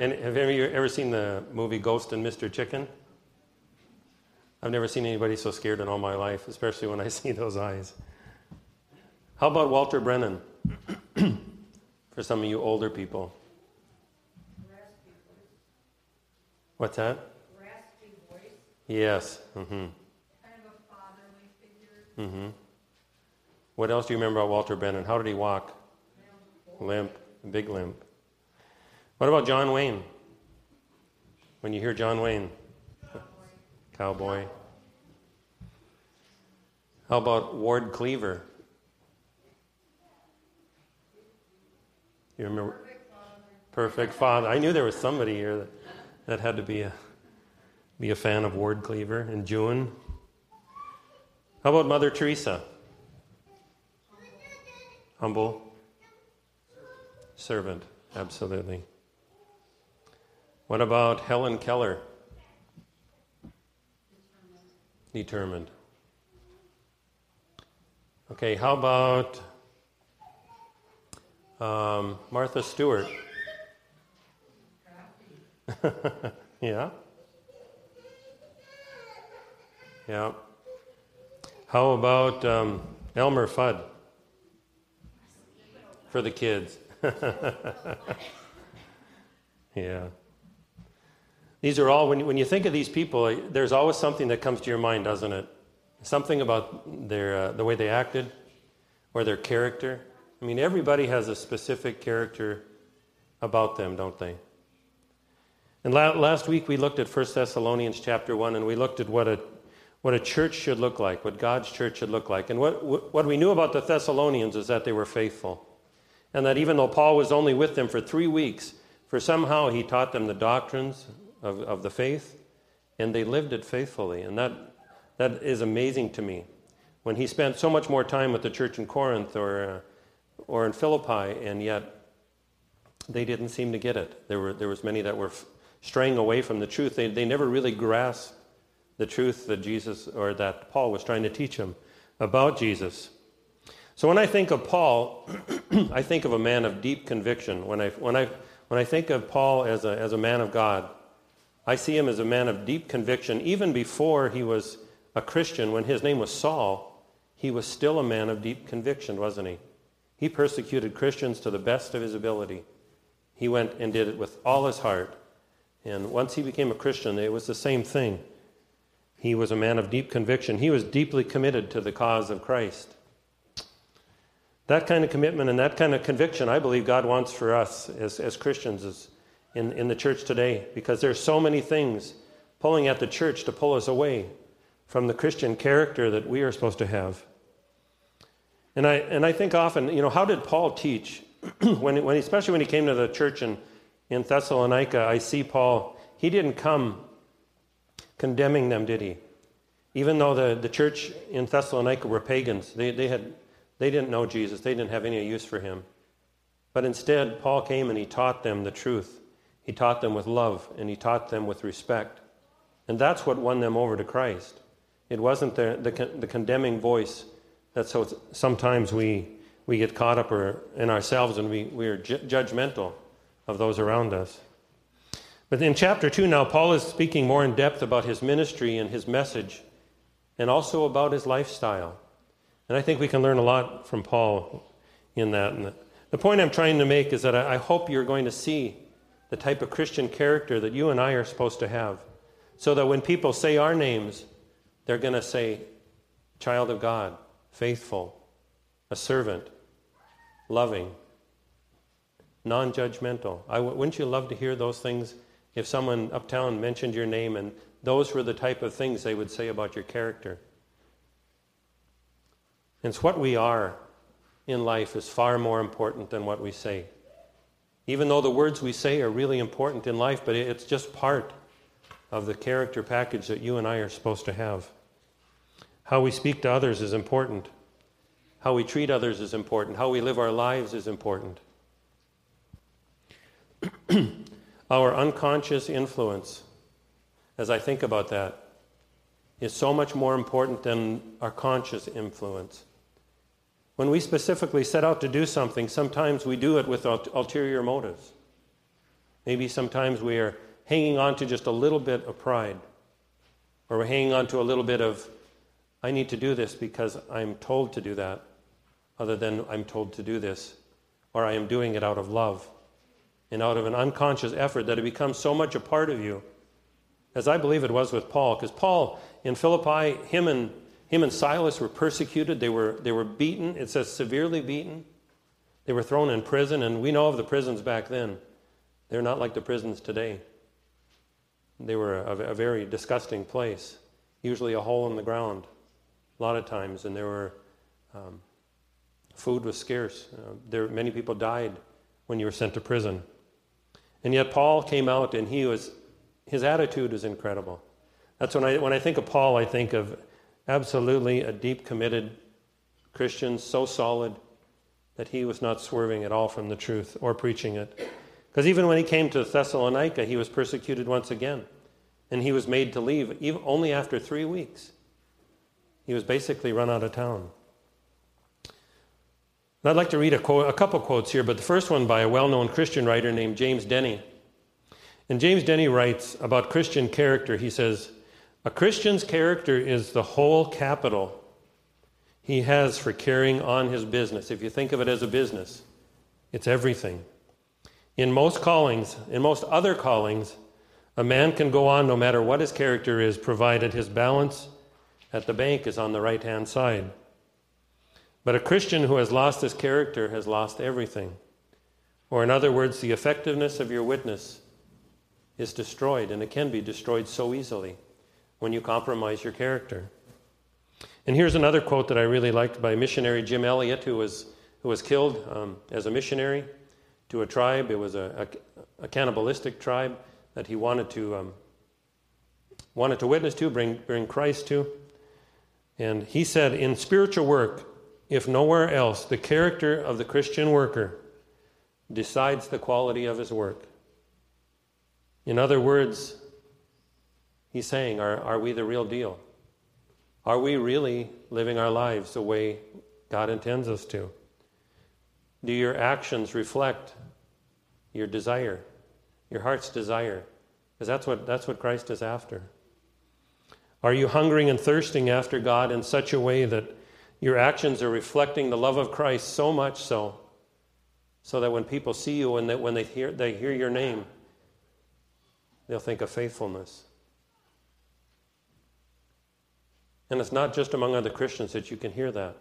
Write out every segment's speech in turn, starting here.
have any of you ever seen the movie Ghost and Mr. Chicken? I've never seen anybody so scared in all my life, especially when I see those eyes. How about Walter Brennan? For some of you older people. What's that? Raspy voice, Yes. Mm-hmm. kind of a fatherly figure. Mm-hmm. What else do you remember about Walter Brennan? How did he walk? Limp, big limp. What about John Wayne? When you hear John Wayne, cowboy. How about Ward Cleaver? You remember? Perfect father. I knew there was somebody here that, that had to be a be a fan of Ward Cleaver and June. How about Mother Teresa? Humble. Servant, absolutely. What about Helen Keller? Determined. Okay, how about um, Martha Stewart? yeah? Yeah. How about um, Elmer Fudd? For the kids. yeah. These are all, when when you think of these people, there's always something that comes to your mind, doesn't it? Something about their, uh, the way they acted or their character. I mean, everybody has a specific character about them, don't they? And la- last week we looked at 1 Thessalonians chapter 1 and we looked at what a, what a church should look like, what God's church should look like. And what, what we knew about the Thessalonians is that they were faithful. And that even though Paul was only with them for three weeks, for somehow he taught them the doctrines of, of the faith, and they lived it faithfully. And that, that is amazing to me. When he spent so much more time with the church in Corinth or, uh, or in Philippi, and yet they didn't seem to get it. There, were, there was many that were f- straying away from the truth. They, they never really grasped the truth that Jesus or that Paul was trying to teach them about Jesus. So when I think of Paul, I think of a man of deep conviction. When I, when I, when I think of Paul as a, as a man of God, I see him as a man of deep conviction. Even before he was a Christian, when his name was Saul, he was still a man of deep conviction, wasn't he? He persecuted Christians to the best of his ability. He went and did it with all his heart. And once he became a Christian, it was the same thing. He was a man of deep conviction. He was deeply committed to the cause of Christ. That kind of commitment and that kind of conviction, I believe God wants for us as, as Christians as in, in the church today, because there's so many things pulling at the church to pull us away from the Christian character that we are supposed to have. And I, and I think often, you know, how did Paul teach? when, when, especially when he came to the church in, in Thessalonica, I see Paul, he didn't come condemning them, did he? Even though the, the church in Thessalonica were pagans, they, they had they didn't know Jesus, they didn't have any use for him. But instead, Paul came and he taught them the truth. He taught them with love and he taught them with respect. And that's what won them over to Christ. It wasn't the, the, the condemning voice that so sometimes we, we get caught up in ourselves and we, we are ju- judgmental of those around us. But in chapter 2 now, Paul is speaking more in depth about his ministry and his message and also about his lifestyle. And I think we can learn a lot from Paul in that. And the point I'm trying to make is that I hope you're going to see the type of Christian character that you and I are supposed to have. So that when people say our names, they're going to say, child of God, faithful, a servant, loving, non judgmental. I, wouldn't you love to hear those things if someone uptown mentioned your name and those were the type of things they would say about your character? It's what we are in life is far more important than what we say. Even though the words we say are really important in life, but it's just part of the character package that you and I are supposed to have. How we speak to others is important. How we treat others is important. How we live our lives is important. our unconscious influence, as I think about that, is so much more important than our conscious influence. When we specifically set out to do something, sometimes we do it with ulterior motives. Maybe sometimes we are hanging on to just a little bit of pride, or we're hanging on to a little bit of, I need to do this because I'm told to do that, other than I'm told to do this, or I am doing it out of love and out of an unconscious effort that it becomes so much a part of you, as I believe it was with Paul. Because Paul in Philippi, him and him and Silas were persecuted. They were they were beaten. It says severely beaten. They were thrown in prison, and we know of the prisons back then. They're not like the prisons today. They were a, a very disgusting place. Usually a hole in the ground, a lot of times, and there were um, food was scarce. Uh, there many people died when you were sent to prison. And yet Paul came out and he was, his attitude is incredible. That's when I, when I think of Paul, I think of absolutely a deep committed Christian, so solid that he was not swerving at all from the truth or preaching it. Because even when he came to Thessalonica, he was persecuted once again. And he was made to leave only after three weeks. He was basically run out of town. And I'd like to read a, quote, a couple quotes here, but the first one by a well known Christian writer named James Denney. And James Denney writes about Christian character. He says, A Christian's character is the whole capital he has for carrying on his business. If you think of it as a business, it's everything. In most callings, in most other callings, a man can go on no matter what his character is, provided his balance at the bank is on the right hand side. But a Christian who has lost his character has lost everything. Or, in other words, the effectiveness of your witness is destroyed, and it can be destroyed so easily when you compromise your character. And here's another quote that I really liked by missionary Jim Elliot, who was, who was killed um, as a missionary to a tribe. It was a, a, a cannibalistic tribe that he wanted to, um, wanted to witness to, bring, bring Christ to. And he said, In spiritual work, if nowhere else, the character of the Christian worker decides the quality of his work. In other words, he's saying, Are, are we the real deal? Are we really living our lives the way God intends us to? Do your actions reflect your desire, your heart's desire? Because that's what, that's what Christ is after. Are you hungering and thirsting after God in such a way that your actions are reflecting the love of Christ so much so, so that when people see you and that when they hear, they hear your name, they'll think of faithfulness. And it's not just among other Christians that you can hear that.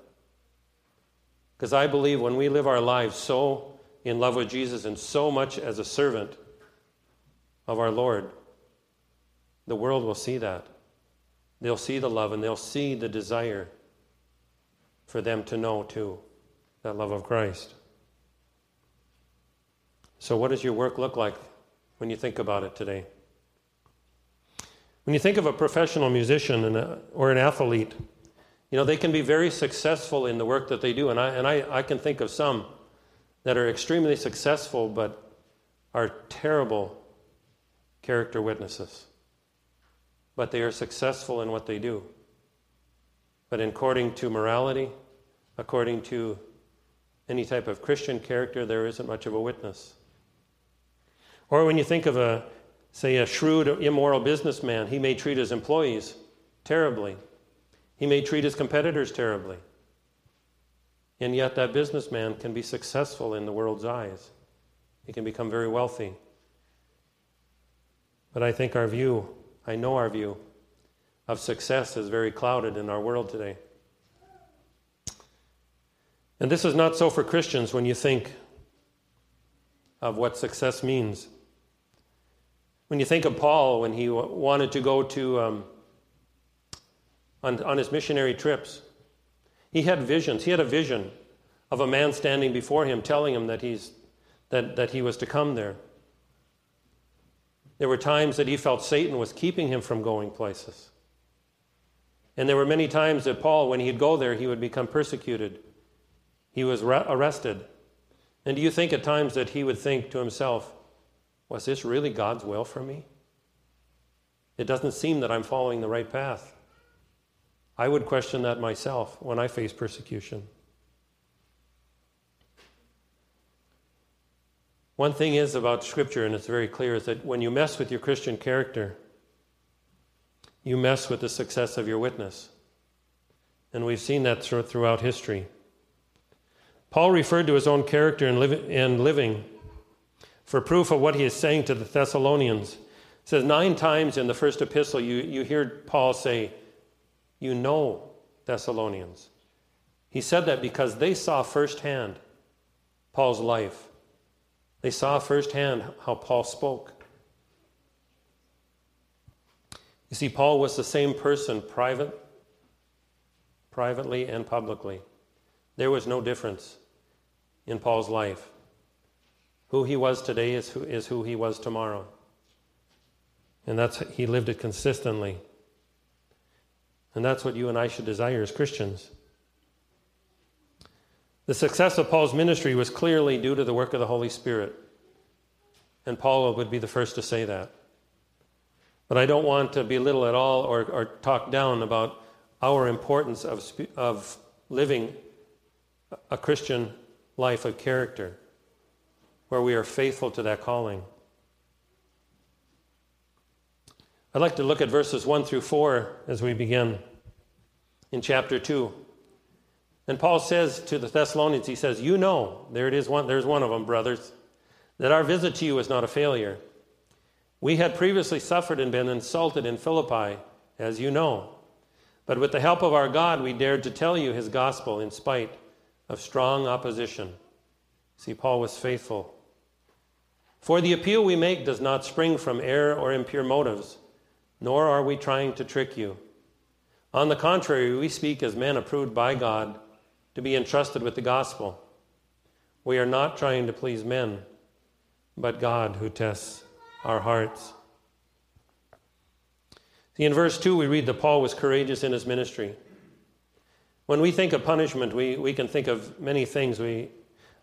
Because I believe when we live our lives so in love with Jesus and so much as a servant of our Lord, the world will see that. They'll see the love and they'll see the desire for them to know too that love of Christ. So, what does your work look like when you think about it today? When you think of a professional musician a, or an athlete, you know, they can be very successful in the work that they do. And, I, and I, I can think of some that are extremely successful but are terrible character witnesses. But they are successful in what they do. But according to morality, according to any type of Christian character, there isn't much of a witness. Or when you think of a, say, a shrewd, immoral businessman, he may treat his employees terribly. He may treat his competitors terribly. And yet, that businessman can be successful in the world's eyes. He can become very wealthy. But I think our view, I know our view, of success is very clouded in our world today. And this is not so for Christians when you think of what success means. When you think of Paul, when he wanted to go to um, on, on his missionary trips, he had visions. He had a vision of a man standing before him telling him that, he's, that, that he was to come there. There were times that he felt Satan was keeping him from going places. And there were many times that Paul, when he'd go there, he would become persecuted. He was re- arrested. And do you think at times that he would think to himself, was this really God's will for me? It doesn't seem that I'm following the right path. I would question that myself when I face persecution. One thing is about Scripture, and it's very clear, is that when you mess with your Christian character, you mess with the success of your witness. And we've seen that throughout history. Paul referred to his own character and, living for proof of what he is saying to the Thessalonians. It says nine times in the first epistle, you, you hear Paul say, You know, Thessalonians. He said that because they saw firsthand Paul's life. They saw firsthand how Paul spoke. You see, Paul was the same person private, privately and publicly. There was no difference in Paul's life. Who he was today is who, is who he was tomorrow. And that's he lived it consistently. And that's what you and I should desire as Christians. The success of Paul's ministry was clearly due to the work of the Holy Spirit. And Paul would be the first to say that. But I don't want to belittle at all or, or talk down about our importance of, of living a Christian life of character where we are faithful to that calling. I'd like to look at verses 1 through 4 as we begin in chapter 2. And Paul says to the Thessalonians, he says, You know, there it is, one, there's one of them, brothers, that our visit to you was not a failure. We had previously suffered and been insulted in Philippi, as you know. But with the help of our God, we dared to tell you his gospel in spite of strong opposition. See, Paul was faithful. For the appeal we make does not spring from error or impure motives, nor are we trying to trick you. On the contrary, we speak as men approved by God to be entrusted with the gospel. We are not trying to please men, but God who tests our hearts. See, in verse 2, we read that Paul was courageous in his ministry. When we think of punishment, we, we can think of many things, we,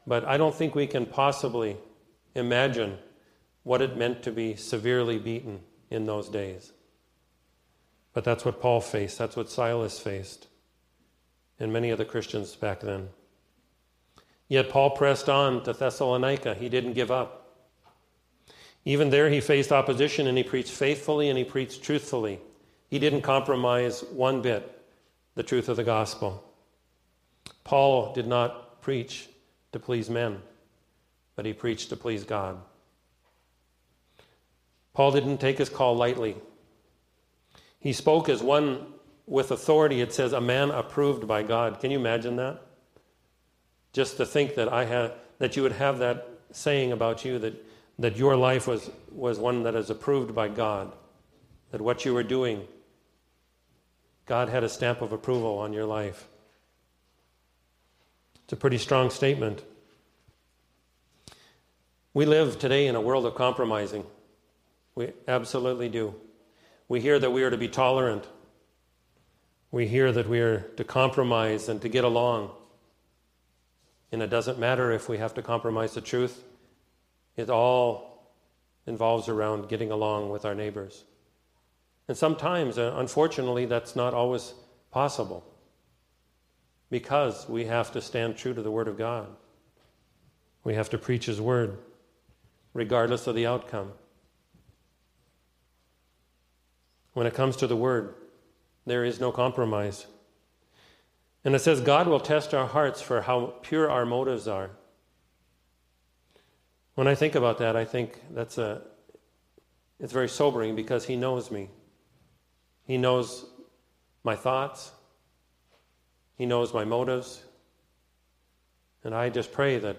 but I don't think we can possibly imagine what it meant to be severely beaten in those days. But that's what Paul faced, that's what Silas faced and many other Christians back then. Yet Paul pressed on to Thessalonica. He didn't give up. Even there, he faced opposition and he preached faithfully and he preached truthfully. He didn't compromise one bit the truth of the gospel. Paul did not preach to please men, but he preached to please God. Paul didn't take his call lightly. He spoke as one with authority, it says, a man approved by God. Can you imagine that? Just to think that I had that you would have that saying about you that, that your life was, was one that is approved by God. That what you were doing, God had a stamp of approval on your life. It's a pretty strong statement. We live today in a world of compromising. We absolutely do. We hear that we are to be tolerant we hear that we are to compromise and to get along. And it doesn't matter if we have to compromise the truth, it all involves around getting along with our neighbors. And sometimes, uh, unfortunately, that's not always possible because we have to stand true to the Word of God. We have to preach His Word, regardless of the outcome. When it comes to the Word, there is no compromise. And it says, God will test our hearts for how pure our motives are. When I think about that, I think that's a, it's very sobering because He knows me. He knows my thoughts, He knows my motives. And I just pray that,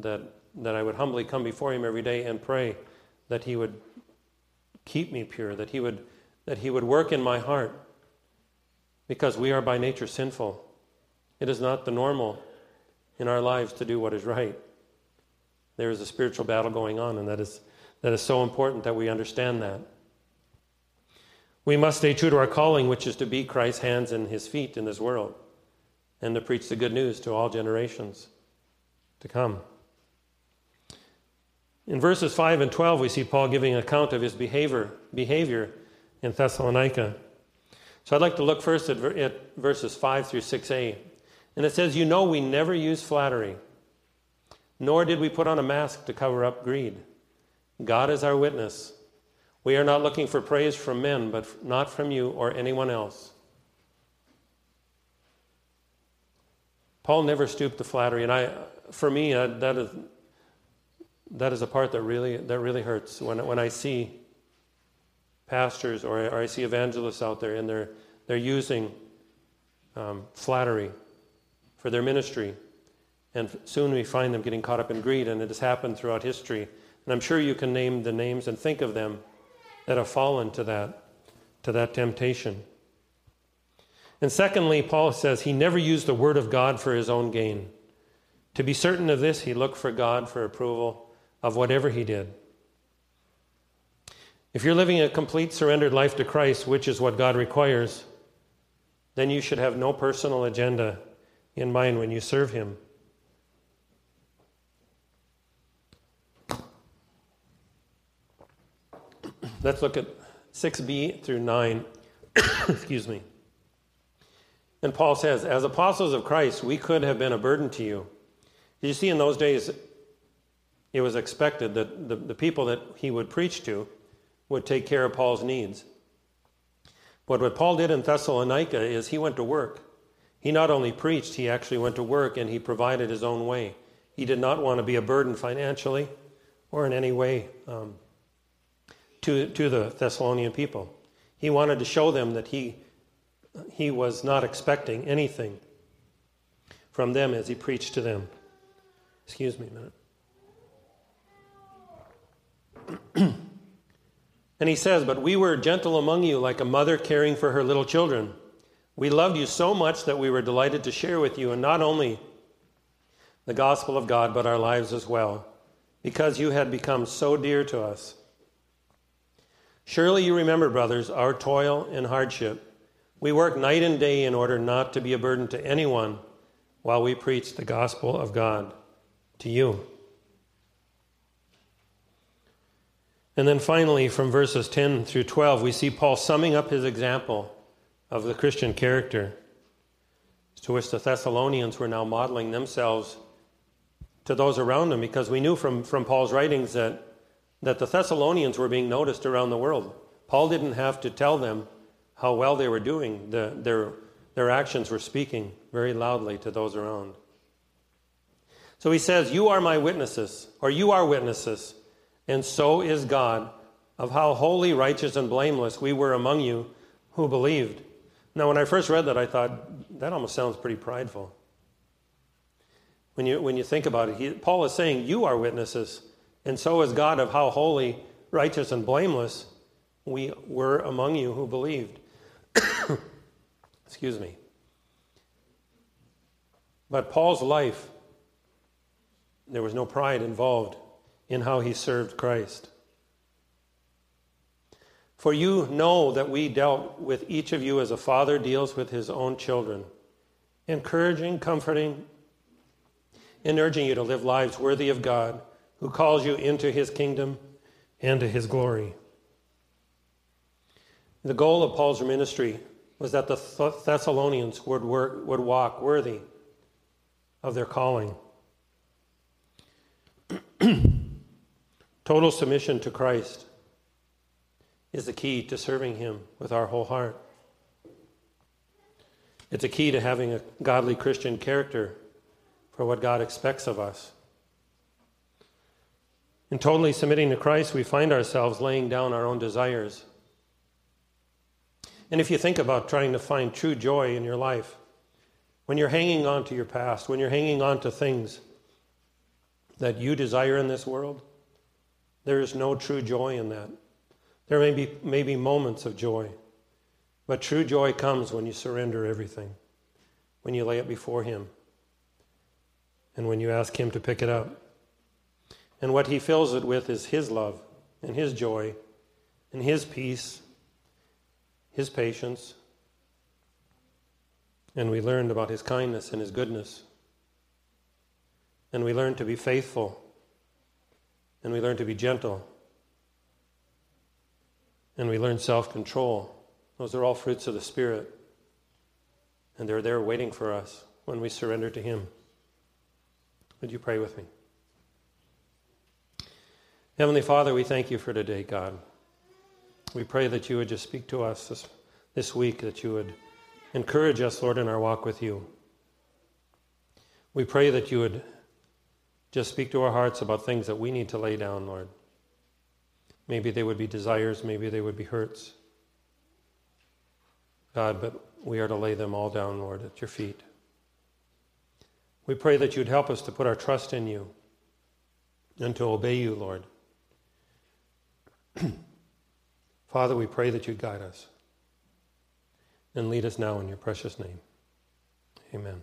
that, that I would humbly come before Him every day and pray that He would keep me pure, that He would, that he would work in my heart because we are by nature sinful. It is not the normal in our lives to do what is right. There is a spiritual battle going on, and that is, that is so important that we understand that. We must stay true to our calling, which is to be Christ's hands and his feet in this world and to preach the good news to all generations to come. In verses 5 and 12, we see Paul giving account of his behavior, behavior in Thessalonica. So I'd like to look first at, at verses 5 through 6a. And it says, You know, we never use flattery, nor did we put on a mask to cover up greed. God is our witness. We are not looking for praise from men, but not from you or anyone else. Paul never stooped to flattery, and I, for me, uh, that is that is a part that really that really hurts when when I see pastors or, or I see evangelists out there and they're they're using um, flattery for their ministry, and soon we find them getting caught up in greed, and it has happened throughout history. And I'm sure you can name the names and think of them that have fallen to that to that temptation. And secondly, Paul says he never used the word of God for his own gain. To be certain of this, he looked for God for approval of whatever he did. If you're living a complete surrendered life to Christ, which is what God requires, then you should have no personal agenda in mind when you serve him. Let's look at 6b through 9. Excuse me. And Paul says, As apostles of Christ, we could have been a burden to you. Did you see, in those days, it was expected that the, the people that he would preach to would take care of Paul's needs. But what Paul did in Thessalonica is he went to work. He not only preached, he actually went to work and he provided his own way. He did not want to be a burden financially or in any way um, to, to the Thessalonian people. He wanted to show them that he he was not expecting anything from them as he preached to them. Excuse me a minute. and he says, But we were gentle among you, like a mother caring for her little children. We loved you so much that we were delighted to share with you, and not only the gospel of God, but our lives as well, because you had become so dear to us. Surely you remember, brothers, our toil and hardship we work night and day in order not to be a burden to anyone while we preach the gospel of God to you. And then finally, from verses 10 through 12, we see Paul summing up his example of the Christian character, to which the Thessalonians were now modeling themselves to those around them, because we knew from, from Paul's writings that, that the Thessalonians were being noticed around the world. Paul didn't have to tell them how well they were doing, the, their, their actions were speaking very loudly to those around. So he says, You are my witnesses, or you are witnesses, and so is God, of how holy, righteous, and blameless we were among you who believed. Now, when I first read that, I thought, that almost sounds pretty prideful. When you, when you think about it, he, Paul is saying, You are witnesses, and so is God of how holy, righteous, and blameless we were among you who believed. Excuse me. But Paul's life, there was no pride involved in how he served Christ. For you know that we dealt with each of you as a father deals with his own children, encouraging, comforting, and urging you to live lives worthy of God, who calls you into his kingdom and to his glory. The goal of Paul's ministry was that the Thessalonians would, work, would walk worthy of their calling. Total submission to Christ is the key to serving Him with our whole heart. It's a key to having a godly Christian character for what God expects of us. In totally submitting to Christ, we find ourselves laying down our own desires and if you think about trying to find true joy in your life, when you're hanging on to your past, when you're hanging on to things that you desire in this world, there is no true joy in that. There may be, may be moments of joy, but true joy comes when you surrender everything, when you lay it before Him, and when you ask Him to pick it up. And what He fills it with is His love and His joy and His peace his patience, and we learned about his kindness and his goodness. And we learned to be faithful, and we learn to be gentle, and we learn self control. Those are all fruits of the Spirit, and they're there waiting for us when we surrender to Him. Would you pray with me? Heavenly Father, we thank you for today, God. We pray that you would just speak to us this, this week, that you would encourage us, Lord, in our walk with you. We pray that you would just speak to our hearts about things that we need to lay down, Lord. Maybe they would be desires, maybe they would be hurts. God, but we are to lay them all down, Lord, at your feet. We pray that you'd help us to put our trust in you and to obey you, Lord. Father, we pray that you'd guide us and lead us now in your precious name. Amen.